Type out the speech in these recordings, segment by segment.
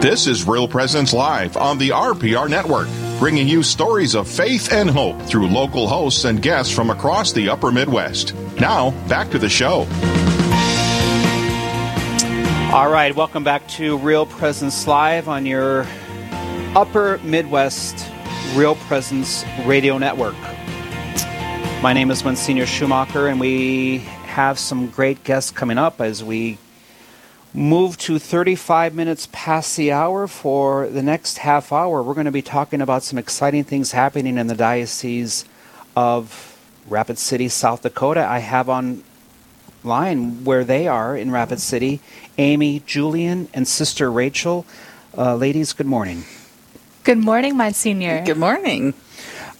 This is Real Presence Live on the RPR Network, bringing you stories of faith and hope through local hosts and guests from across the upper Midwest. Now, back to the show. All right, welcome back to Real Presence Live on your upper Midwest Real Presence Radio Network. My name is Monsignor Schumacher, and we have some great guests coming up as we move to 35 minutes past the hour for the next half hour. We're going to be talking about some exciting things happening in the Diocese of Rapid City, South Dakota. I have on line where they are in Rapid City Amy, Julian, and Sister Rachel. Uh, ladies, good morning. Good morning, Monsignor. Good morning.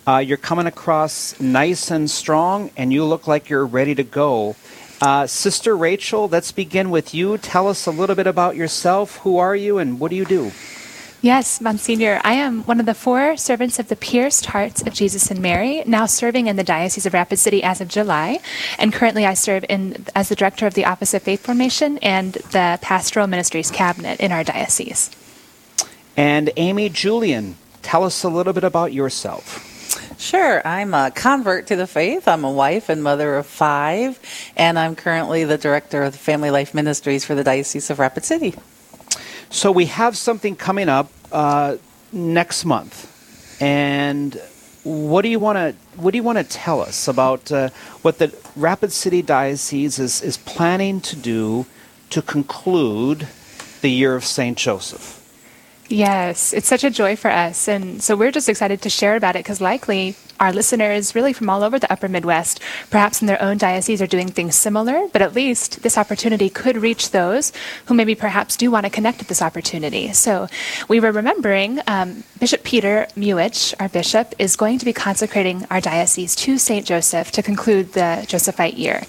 Uh, you're coming across nice and strong, and you look like you're ready to go. Uh, Sister Rachel, let's begin with you. Tell us a little bit about yourself. Who are you and what do you do? Yes, Monsignor. I am one of the four servants of the pierced hearts of Jesus and Mary, now serving in the Diocese of Rapid City as of July. And currently I serve in, as the director of the Office of Faith Formation and the Pastoral Ministries Cabinet in our diocese. And Amy Julian, tell us a little bit about yourself. Sure. I'm a convert to the faith. I'm a wife and mother of five, and I'm currently the director of the Family Life Ministries for the Diocese of Rapid City. So we have something coming up uh, next month, and what do you want to what do you want to tell us about uh, what the Rapid City Diocese is, is planning to do to conclude the year of Saint Joseph? Yes, it's such a joy for us. And so we're just excited to share about it because likely our listeners, really from all over the upper Midwest, perhaps in their own diocese, are doing things similar, but at least this opportunity could reach those who maybe perhaps do want to connect with this opportunity. So we were remembering um, Bishop Peter Muhich, our bishop, is going to be consecrating our diocese to St. Joseph to conclude the Josephite year.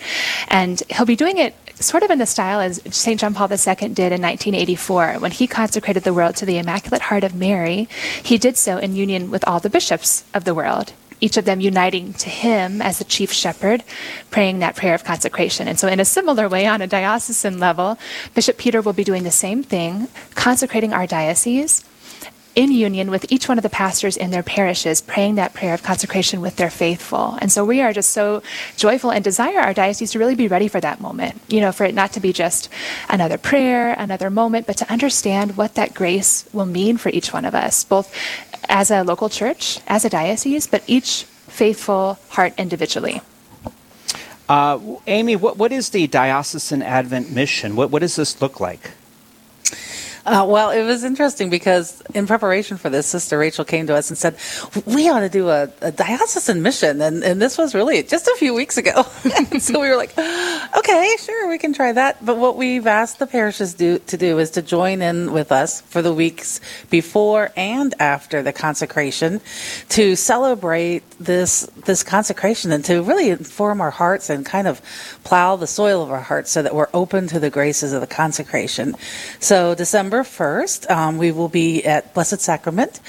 And he'll be doing it sort of in the style as St. John Paul II did in 1984 when he consecrated the world to the Immaculate Heart of Mary. He did so in union with all the bishops of the world each of them uniting to him as the chief shepherd, praying that prayer of consecration. And so, in a similar way, on a diocesan level, Bishop Peter will be doing the same thing, consecrating our diocese in union with each one of the pastors in their parishes, praying that prayer of consecration with their faithful. And so we are just so joyful and desire our diocese to really be ready for that moment, you know, for it not to be just another prayer, another moment, but to understand what that grace will mean for each one of us, both as a local church, as a diocese, but each faithful heart individually. Uh, Amy, what, what is the Diocesan Advent mission? What, what does this look like? Uh, well, it was interesting because in preparation for this, Sister Rachel came to us and said, "We ought to do a, a diocesan mission," and and this was really just a few weeks ago. so we were like, "Okay, sure, we can try that." But what we've asked the parishes do, to do is to join in with us for the weeks before and after the consecration to celebrate this this consecration and to really inform our hearts and kind of plow the soil of our hearts so that we're open to the graces of the consecration. So December December 1st, um, we will be at Blessed Sacrament,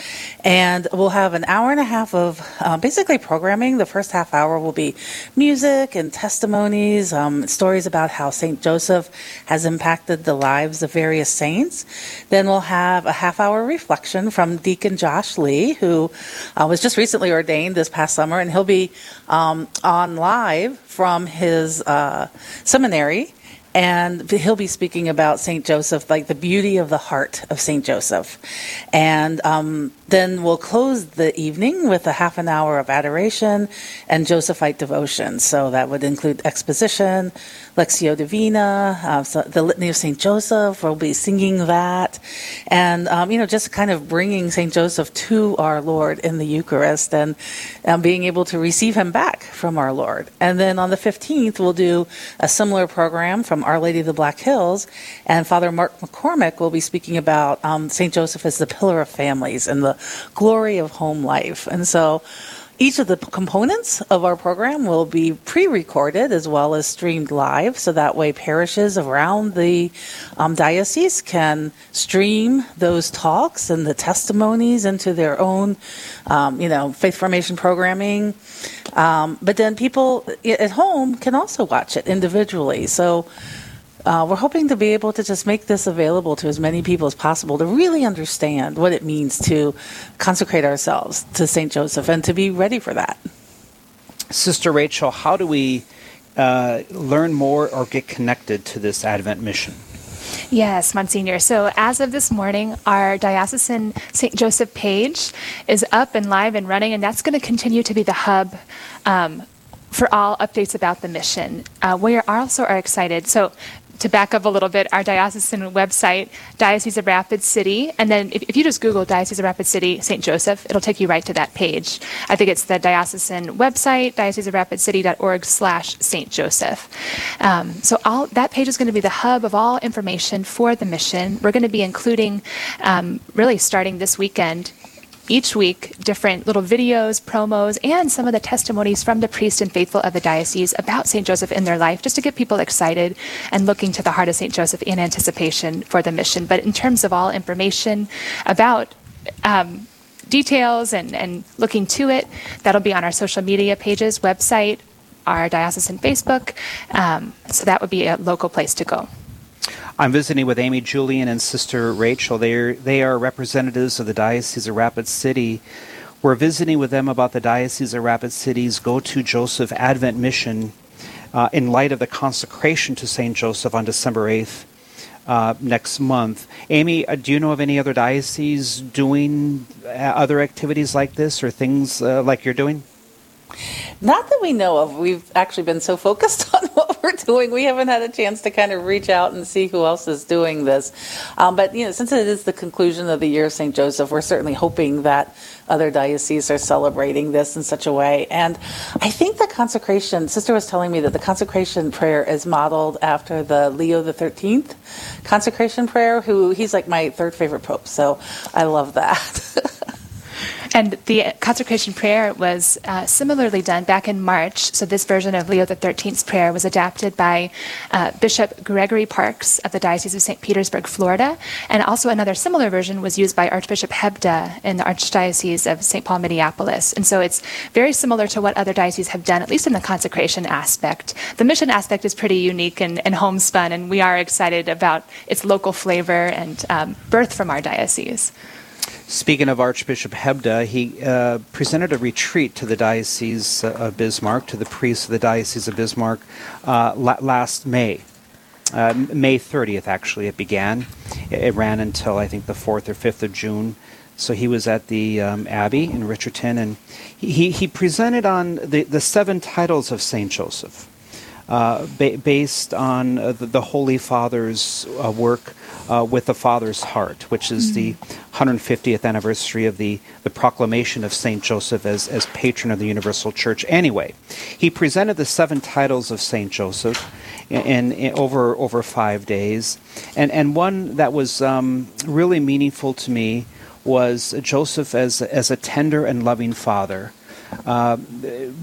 and we'll have an hour and a half of uh, basically programming. The first half hour will be music and testimonies, um, stories about how St. Joseph has impacted the lives of various saints. Then we'll have a half hour reflection from Deacon Josh Lee, who uh, was just recently ordained this past summer, and he'll be um, on live from his uh, seminary and he'll be speaking about St. Joseph, like the beauty of the heart of St. Joseph. And um, then we'll close the evening with a half an hour of adoration and Josephite devotion. So that would include exposition, Lectio Divina, uh, so the Litany of St. Joseph. We'll be singing that. And, um, you know, just kind of bringing St. Joseph to our Lord in the Eucharist and um, being able to receive him back from our Lord. And then on the 15th, we'll do a similar program from Our Lady of the Black Hills. And Father Mark McCormick will be speaking about um, St. Joseph as the pillar of families and the glory of home life. And so, each of the components of our program will be pre recorded as well as streamed live, so that way parishes around the um, diocese can stream those talks and the testimonies into their own, um, you know, faith formation programming. Um, but then people at home can also watch it individually. So uh, we're hoping to be able to just make this available to as many people as possible to really understand what it means to consecrate ourselves to St. Joseph and to be ready for that. Sister Rachel, how do we uh, learn more or get connected to this Advent mission? Yes, Monsignor. So, as of this morning, our Diocesan St. Joseph page is up and live and running, and that's going to continue to be the hub um, for all updates about the mission. Uh, we are also are excited. So, to back up a little bit, our diocesan website, Diocese of Rapid City, and then if, if, you just Google Diocese of Rapid City St. Joseph, it'll take you right to that page. I think it's the diocesan website, dioceseofrapidcity.org slash St. Joseph. Um, so all that page is going to be the hub of all information for the mission. We're going to be including, um, really starting this weekend, each week different little videos, promos, and some of the testimonies from the priest and faithful of the diocese about St. Joseph in their life, just to get people excited and looking to the heart of St. Joseph in anticipation for the mission. But in terms of all information about um, details and, and looking to it, that'll be on our social media pages, website, our diocesan Facebook. Um, so that would be a local place to go. I'm visiting with Amy Julian and Sister Rachel. They are, they are representatives of the Diocese of Rapid City. We're visiting with them about the Diocese of Rapid City's Go to Joseph Advent mission uh, in light of the consecration to St. Joseph on December 8th. Uh, next month. Amy, uh, do you know of any other dioceses doing uh, other activities like this or things uh, like you're doing? Not that we know of. We've actually been so focused on what we're doing, we haven't had a chance to kind of reach out and see who else is doing this. Um, but you know, since it is the conclusion of the year of St. Joseph, we're certainly hoping that other dioceses are celebrating this in such a way. And I think the consecration, Sister was telling me that the consecration prayer is modeled after the Leo the Thirteenth consecration prayer. Who he's like my third favorite pope, so I love that. And the consecration prayer was uh, similarly done back in March. So this version of Leo XIII's prayer was adapted by uh, Bishop Gregory Parks of the Diocese of St. Petersburg, Florida. And also another similar version was used by Archbishop Hebda in the Archdiocese of St. Paul, Minneapolis. And so it's very similar to what other dioceses have done, at least in the consecration aspect. The mission aspect is pretty unique and, and homespun, and we are excited about its local flavor and um, birth from our diocese. Speaking of Archbishop Hebda, he uh, presented a retreat to the Diocese of Bismarck, to the priests of the Diocese of Bismarck, uh, last May. Uh, May 30th, actually, it began. It, it, ran until, I think, the 4th or 5th of June. So he was at the um, Abbey in Richardton, and he, he presented on the, the seven titles of St. Joseph. Uh, ba- based on uh, the, the, Holy Father's uh, work uh, with the Father's Heart, which is mm-hmm. the 150th anniversary of the, the proclamation of St. Joseph as, as patron of the Universal Church. Anyway, he presented the seven titles of St. Joseph in, in, in, over, over five days. And, and one that was um, really meaningful to me was Joseph as, as a tender and loving father. Uh,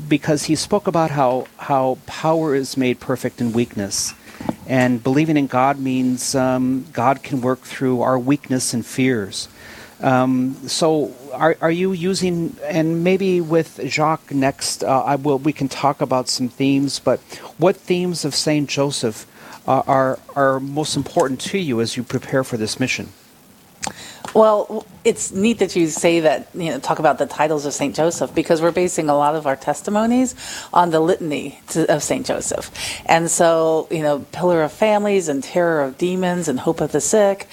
because he spoke about how, how power is made perfect in weakness. And believing in God means um, God can work through our weakness and fears. Um, so, are, are you using, and maybe with Jacques next, uh, I will, we can talk about some themes, but what themes of St. Joseph uh, are, are most important to you as you prepare for this mission? Well, it's neat that you say that, you know, talk about the titles of St. Joseph because we're basing a lot of our testimonies on the litany to, of St. Joseph. And so, you know, pillar of families and terror of demons and hope of the sick.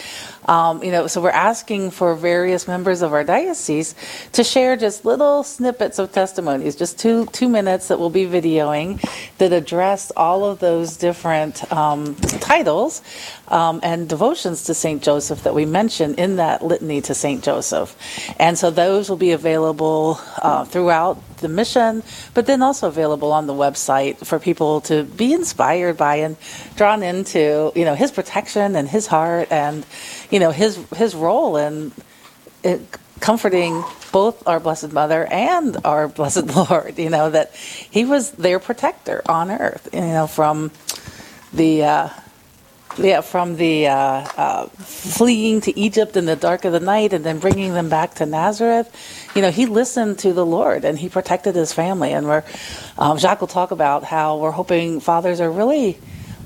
Um, you know, so we're asking for various members of our diocese to share just little snippets of testimonies, just two two minutes that we'll be videoing that address all of those different um, titles um, and devotions to Saint Joseph that we mentioned in that litany to Saint Joseph, and so those will be available uh, throughout the mission, but then also available on the website for people to be inspired by and drawn into, you know, his protection and his heart and, you know, his his role in, in comforting both our Blessed Mother and our Blessed Lord. You know that he was their protector on earth. You know from the. Uh, yeah, from the uh, uh, fleeing to Egypt in the dark of the night and then bringing them back to Nazareth you know, he listened to the Lord and he protected his family. And we're, um, Jacques will talk about how we're hoping fathers are really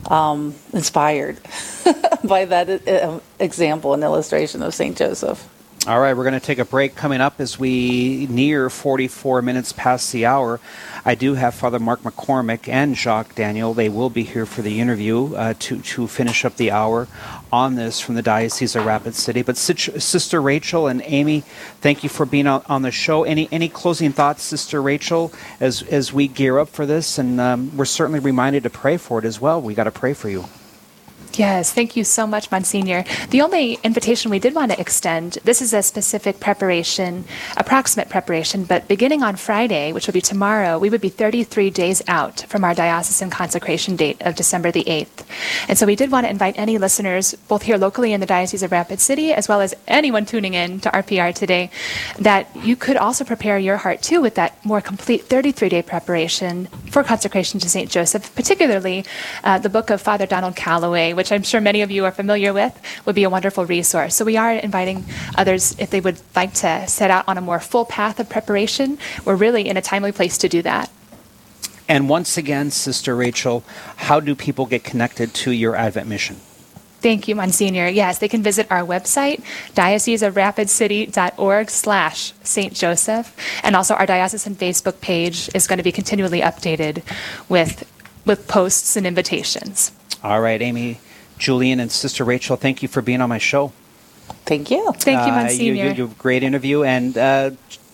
um, inspired by that uh, example and illustration of St. Joseph. All right, we're going to take a break coming up as we near 44 minutes past the hour. I do have Father Mark McCormick and Jacques Daniel. They will be here for the interview uh, to, to finish up the hour on this from the Diocese of Rapid City. But Sister Rachel and Amy, thank you for being on, the show. Any any closing thoughts, Sister Rachel, as, as we gear up for this? And um, we're certainly reminded to pray for it as well. We got to pray for you. Yes, thank you so much, Monsignor. The only invitation we did want to extend this is a specific preparation, approximate preparation, but beginning on Friday, which will be tomorrow, we would be 33 days out from our diocesan consecration date of December the 8th. And so we did want to invite any listeners, both here locally in the Diocese of Rapid City, as well as anyone tuning in to RPR today, that you could also prepare your heart too with that more complete 33 day preparation for consecration to St. Joseph, particularly uh, the book of Father Donald Calloway, which I'm sure many of you are familiar with, would be a wonderful resource. So we are inviting others if they would like to set out on a more full path of preparation. We're really in a timely place to do that. And once again, Sister Rachel, how do people get connected to your Advent mission? Thank you, Monsignor. Yes, they can visit our website, dioceseofrapidcity.org slash St. Joseph. And also our diocesan Facebook page is going to be continually updated with, with posts and invitations. All right, Amy, Julian and Sister Rachel, thank you for being on my show. Thank you. Thank you, Monsignor. Uh, you, you, you great interview and uh,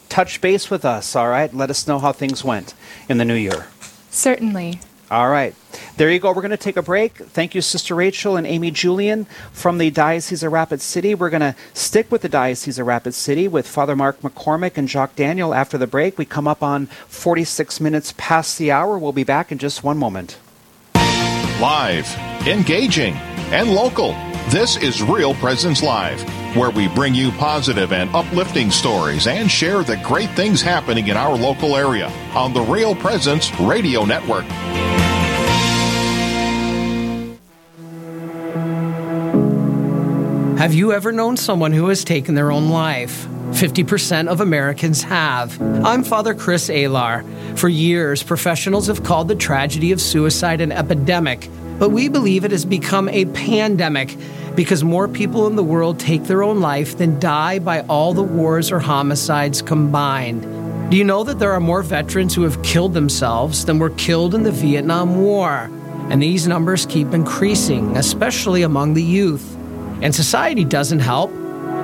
touch base with us. All right, let us know how things went in the new year. Certainly. All right. There you go. We're going to take a break. Thank you, Sister Rachel and Amy Julian from the Diocese of Rapid City. We're going to stick with the Diocese of Rapid City with Father Mark McCormick and Jacques Daniel after the break. We come up on 46 minutes past the hour. We'll be back in just one moment. Live, engaging and local. This is Real Presence Live, where we bring you positive and uplifting stories and share the great things happening in our local area on the Real Presence Radio Network. Have you ever known someone who has taken their own life? 50% of Americans have. I'm Father Chris Alar. For years, professionals have called the tragedy of suicide an epidemic but we believe it has become a pandemic because more people in the world take their own life than die by all the wars or homicides combined. Do you know that there are more veterans who have killed themselves than were killed in the Vietnam War? And these numbers keep increasing, especially among the youth. And society doesn't help.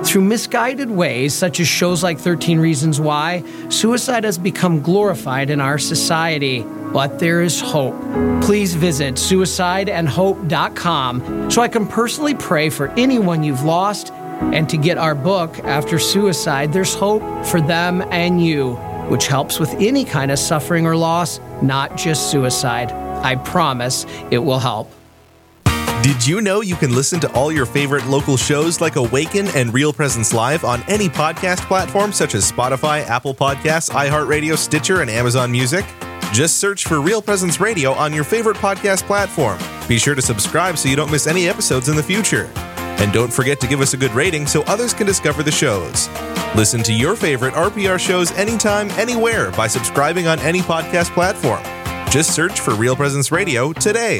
Through misguided ways, such as shows like 13 Reasons Why, suicide has become glorified in our society. But there is hope. Please visit suicideandhope.com so I can personally pray for anyone you've lost and to get our book, After Suicide, There's Hope for Them and You, which helps with any kind of suffering or loss, not just suicide. I promise it will help. Did you know you can listen to all your favorite local shows like Awaken and Real Presence Live on any podcast platform such as Spotify, Apple Podcasts, iHeartRadio, Stitcher, and Amazon Music? Just search for Real Presence Radio on your favorite podcast platform. Be sure to subscribe so you don't miss any episodes in the future. And don't forget to give us a good rating so others can discover the shows. Listen to your favorite RPR shows anytime, anywhere by subscribing on any podcast platform. Just search for Real Presence Radio today.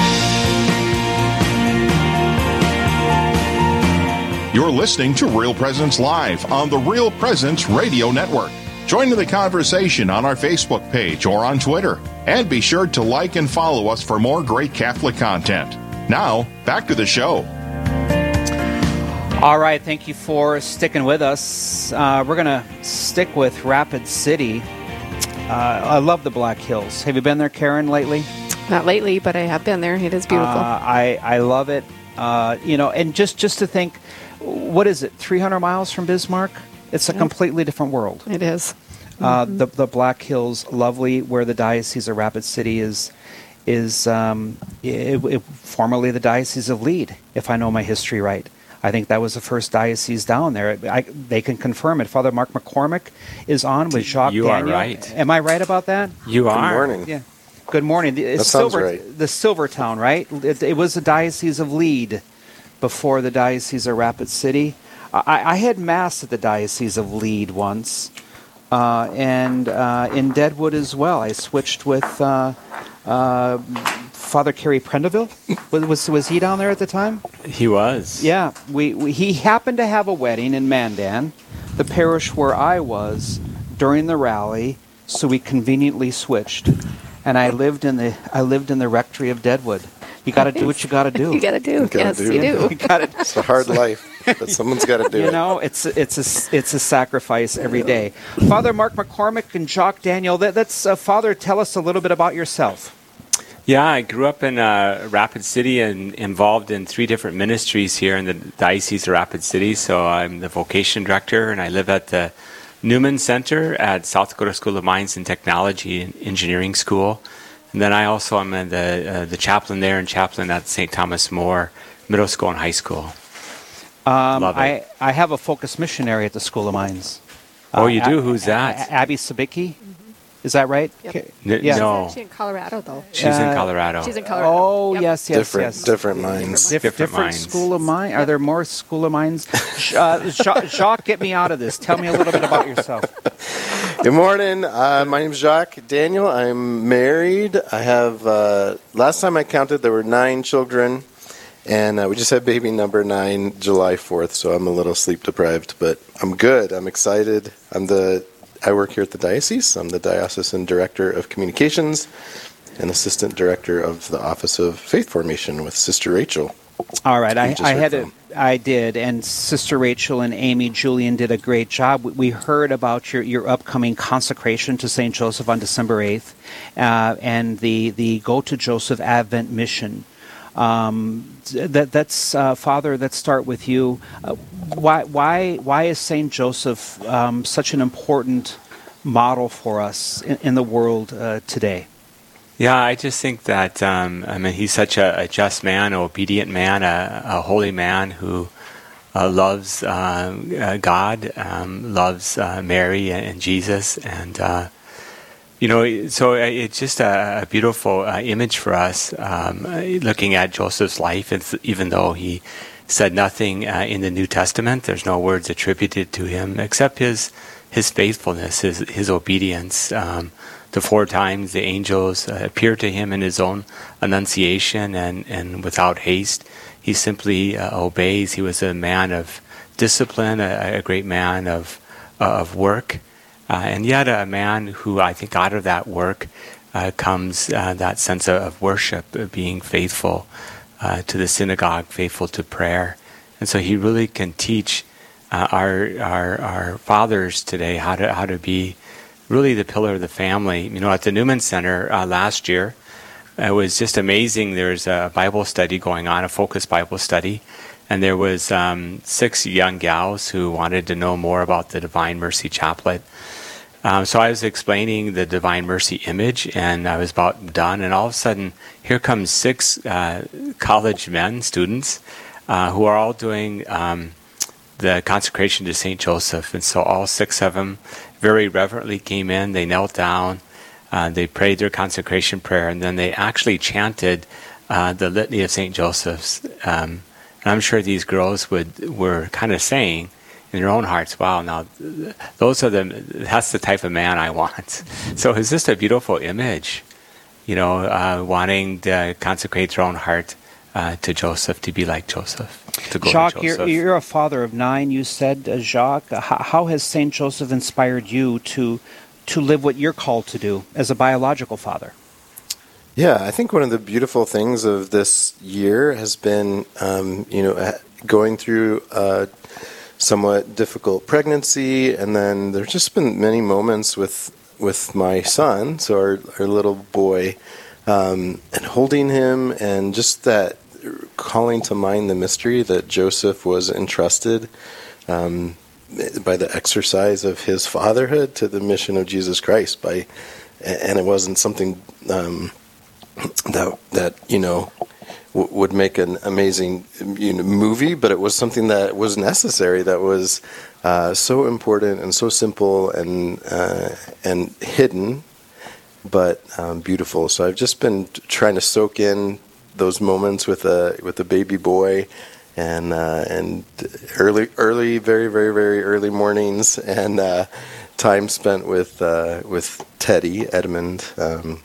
You're listening to Real Presence Live on the Real Presence Radio Network. Join in the conversation on our Facebook page or on Twitter. And be sure to like and follow us for more great Catholic content. Now, back to the show. All right, thank you for sticking with us. Uh, we're going to stick with Rapid City. Uh, I love the Black Hills. Have you been there, Karen, lately? Not lately, but I have been there. It is beautiful. Uh, I, I love it. Uh, you know, and just, just to think, what is it? 300 miles from Bismarck. It's a completely different world. It is. Uh, mm-hmm. the the Black Hills, lovely, where the diocese of Rapid City is is um, it, it, formerly the Diocese of Lead, if I know my history right. I think that was the first diocese down there. I, they can confirm it. Father Mark McCormick is on with Jacques you Daniel. are right. Am I right about that? You are. Good morning. Yeah. Good morning. It's that sounds Silver, right. The Silvertown, right? It, it was the Diocese of Lead before the Diocese of Rapid City. I, I had Mass at the Diocese of Lead once, uh, and uh, in Deadwood as well. I switched with uh, uh, Father Kerry Prendeville. Was, was, was he down there at the time? He was. Yeah, we, we he happened to have a wedding in Mandan, the parish where I was during the rally, so we conveniently switched. And I lived in the I lived in the rectory of Deadwood. You got to do what you got to do. You got to do. gotta yes, do. you do. You got to It's a hard life, but someone's got to do you it. know, it's it's a it's a sacrifice every day. Father Mark McCormick and Jacques Daniel. That, that's uh, Father. Tell us a little bit about yourself. Yeah, I grew up in uh, Rapid City and involved in three different ministries here in the Diocese of Rapid City. So I'm the vocation director, and I live at the Newman Center at South Dakota School of Mines and Technology and Engineering School. And then I also am the uh, the chaplain there and chaplain at St. Thomas More Middle School and High School. Um, Love I it. I have a focus missionary at the School of Mines. Oh, Uh, you do? A- Who's that? A- Abby Sabicki. Is that right? Yep. Okay. N- Yeah. No, She's in Colorado, though. she's in Uh, Colorado. She's in Colorado. Oh Yep. yes, yes, different, yes. different minds. Dif- Different different, minds. school of mine. Are there more school of mines? Sh- uh, Jacques, Jacques, get me out of this. Tell me a little bit about yourself. Good morning. Uh, my name is Jacques Daniel. I'm married. I have, uh, last time I counted, there were nine children, and uh, we just had baby number nine July 4th, so I'm a little sleep deprived, but I'm good. I'm excited. I'm the, I work here at the diocese. I'm the diocesan director of communications and assistant director of the Office of Faith Formation with Sister Rachel. All right, I, I had a, from. I did, and Sister Rachel and Amy Julian did a great job. We- We heard about your, your upcoming consecration to Saint Joseph on December eighth, uh, and the the Go to Joseph Advent mission. Um, that that's uh, Father. Let's start with you. Uh, why why why is Saint Joseph um, such an important model for us in, in the world uh, today? Yeah, I just think that um, I mean he's such a, a just man, an obedient man, a, a holy man who uh, loves uh, uh, God, um, loves uh, Mary and, and Jesus, and uh, you know, so it's just a, a beautiful uh, image for us um, looking at Joseph's life. It's, even though he said nothing uh, in the New Testament, there's no words attributed to him except his his faithfulness, his his obedience. The four times the angels uh, appeared to him in his own annunciation and, and without haste. He simply uh, obeys. He was a man of discipline, a, a great man of, of work, uh, and yet a man who I think out of that work uh, comes uh, that sense of, of worship, being faithful uh, to the synagogue, faithful to prayer. And so he really can teach uh, our, our, our fathers today how to, how to be really the pillar of the family. You know, at the Newman Center uh, last year, it was just amazing. There's a Bible study going on, a focused Bible study, and there was um, six young gals who wanted to know more about the Divine Mercy Chaplet. Um, so I was explaining the Divine Mercy image, and I was about done, and all of a sudden, here comes six uh, college men, students, uh, who are all doing um, the consecration to Saint Joseph, and so all six of them very reverently came in. They knelt down, uh, they prayed their consecration prayer, and then they actually chanted uh, the litany of Saint Joseph's. Um, and I'm sure these girls would were kind of saying in their own hearts, "Wow, now those are the that's the type of man I want." So it's just a beautiful image, you know, uh, wanting to consecrate their own heart uh, to Joseph, to be like Joseph, to go Jacques, to you're, you're a father of nine. You said, uh, Jacques. How, how has Saint Joseph inspired you to to live what you're called to do as a biological father? Yeah, I think one of the beautiful things of this year has been, um, you know, going through a somewhat difficult pregnancy, and then there's just been many moments with with my son, so our, our little boy, um, and holding him, and just that calling to mind the mystery that Joseph was entrusted. Um, by the exercise of his fatherhood to the mission of Jesus Christ by and it wasn't something um, that that you know w- would make an amazing you know, movie, but it was something that was necessary. That was uh, so important and so simple and uh, and hidden, but um, beautiful. So I've just been trying to soak in those moments with a with a baby boy. And uh, and early, early, very, very, very early mornings, and uh, time spent with uh, with Teddy Edmund, um,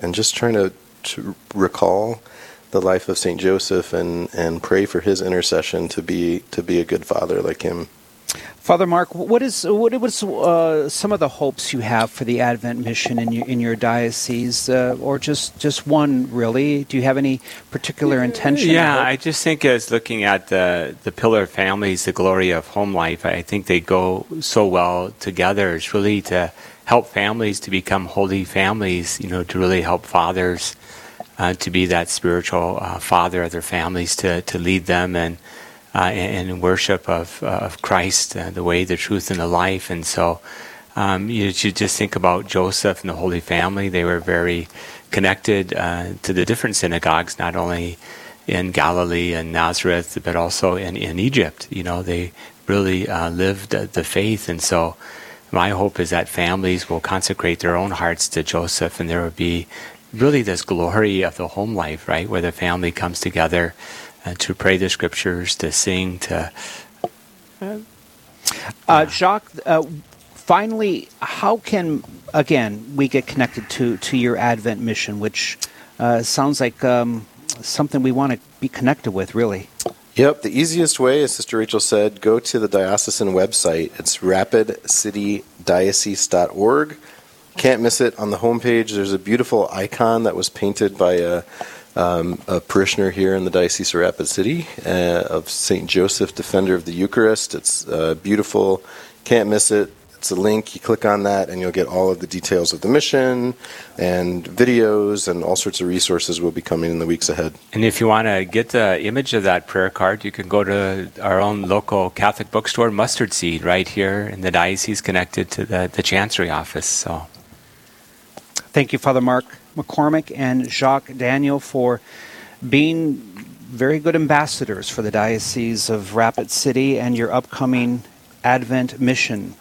and just trying to, to recall the life of Saint Joseph and, and pray for his intercession to be to be a good father like him. Father Mark, what is what was uh, some of the hopes you have for the Advent mission in your in your diocese, uh, or just just one really? Do you have any particular intention? Yeah, I just think as looking at the the pillar of families, the glory of home life, I think they go so well together. It's really to help families to become holy families. You know, to really help fathers uh, to be that spiritual uh, father of their families, to to lead them and uh, in, in worship of, uh, of Christ, uh, the way, the truth, and the life. And so um, you should just think about Joseph and the Holy Family. They were very connected uh, to the different synagogues, not only in Galilee and Nazareth, but also in, in Egypt. You know, they really lived the faith. And so my hope is that families will consecrate their own hearts to Joseph and there will be really this glory of the home life, right, where the family comes together uh, to pray the scriptures, to sing, to. Uh, Jacques, uh, finally, how can again we get connected to to your Advent mission, which uh, sounds like um, something we want to be connected with, really? Yep, the easiest way, as Sister Rachel said, go to the diocesan website. It's rapidcitydiocese.org. Can't miss it on the homepage. There's a beautiful icon that was painted by a um, a parishioner here in the Diocese of Rapid City uh, of St. Joseph, Defender of the Eucharist. It's uh, beautiful. Can't miss it. It's a link. You click on that, and you'll get all of the details of the mission and videos and all sorts of resources will be coming in the weeks ahead. And if you want to get the image of that prayer card, you can go to our own local Catholic bookstore, Mustard Seed, right here in the diocese, connected to the, the Chancery office. So, thank you, Father Mark. McCormick and Jacques Daniel for being very good ambassadors for the Diocese of Rapid City and your upcoming Advent mission.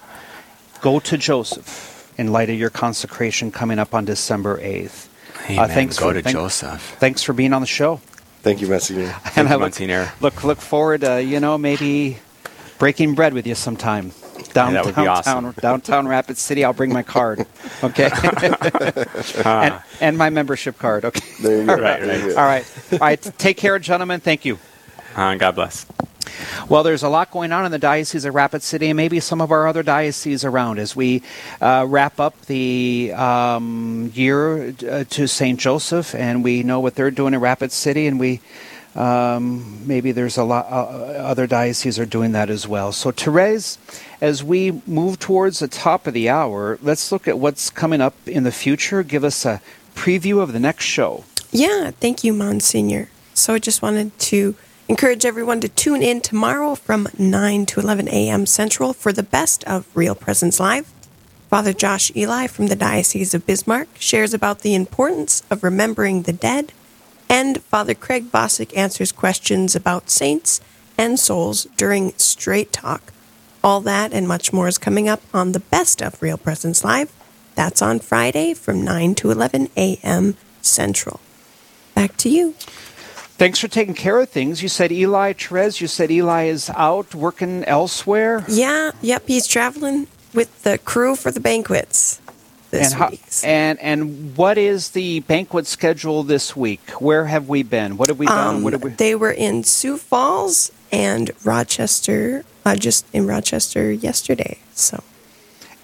Go to Joseph in light of your consecration coming up on December 8th. Amen. Uh, thanks Go for, to thank, Joseph. Thanks for being on the show. Thank you, Monsignor. Thank and you, I look, Monsignor. Look, look forward to, you know, maybe breaking bread with you sometime. Down, yeah, that would downtown, be awesome. downtown Rapid City. I'll bring my card. Okay. and, and, my membership card. Okay. There you go. All right. Right, right. All right. All right. Take care, gentlemen. Thank you. Uh, God bless. Well, there's a lot going on in the Diocese of Rapid City and maybe some of our other dioceses around as we uh, wrap up the um, year uh, to St. Joseph and we know what they're doing in Rapid City and we um, maybe there's a lot uh, other dioceses are doing that as well. So, Therese, as we move towards the top of the hour, let's look at what's coming up in the future. Give us a preview of the next show. Yeah, thank you, Monsignor. So, I just wanted to encourage everyone to tune in tomorrow from 9 to 11 a.m. Central for the best of Real Presence Live. Father Josh Ehli from the Diocese of Bismarck shares about the importance of remembering the dead and Father Craig Bosick answers questions about saints and souls during Straight Talk. All that and much more is coming up on the best of Real Presence Live. That's on Friday from 9 to 11 a.m. Central. Back to you. Thanks for taking care of things. You said Ehli, Therese, you said Ehli is out working elsewhere? Yeah, yep, he's traveling with the crew for the banquets this and week. and and what is the banquet schedule this week? Where have we been? What have we done? Um, what have we? They were in Sioux Falls and Rochester, uh, just in Rochester yesterday. So.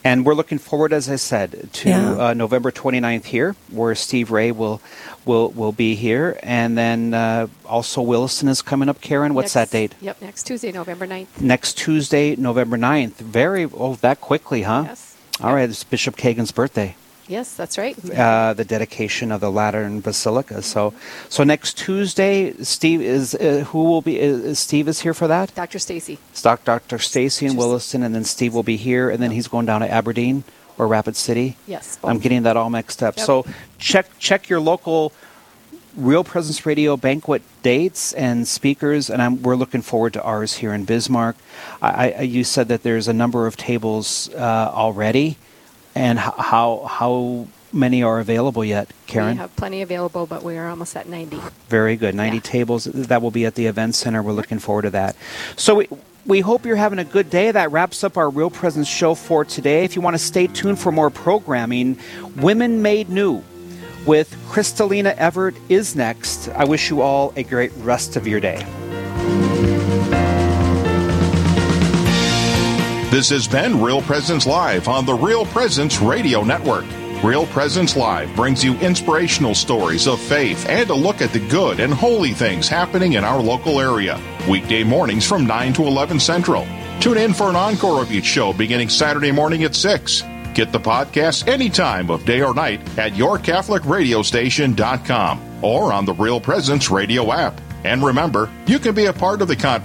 And we're looking forward, as I said, to yeah. uh, November 29th here, where Steve Ray will will will be here, and then uh, also Williston is coming up. Karen, what's next, that date? Yep, next Tuesday, November 9th. Next Tuesday, November 9th. Very oh, that quickly, huh? Yes. All right, it's Bishop Kagan's birthday. Yes, that's right. Uh, the dedication of the Lateran Basilica. So, so next Tuesday, Steve is uh, who will be? Is, Steve is here for that. Dr. Stacy. Doc, Dr. Stacy in Williston, and then Steve will be here, and then he's going down to Aberdeen or Rapid City. Yes. I'm getting that all mixed up. Yep. So check check your local Real Presence Radio banquet dates and speakers, and I'm, we're looking forward to ours here in Bismarck. I, I, you said that there's a number of tables uh, already, and h- how how many are available yet, Karen? We have plenty available, but we are almost at 90. Very good. 90 tables that will be at the event center. We're looking forward to that. So we, we hope you're having a good day. That wraps up our Real Presence show for today. If you want to stay tuned for more programming, Women Made New with Crystalina Evert is next. I wish you all a great rest of your day. This has been Real Presence Live on the Real Presence Radio Network. Real Presence Live brings you inspirational stories of faith and a look at the good and holy things happening in our local area. Weekday mornings from 9 to 11 Central. Tune in for an encore of each show beginning Saturday morning at 6. Get the podcast any time of day or night at yourcatholicradiostation.com or on the Real Presence radio app. And remember, you can be a part of the conversation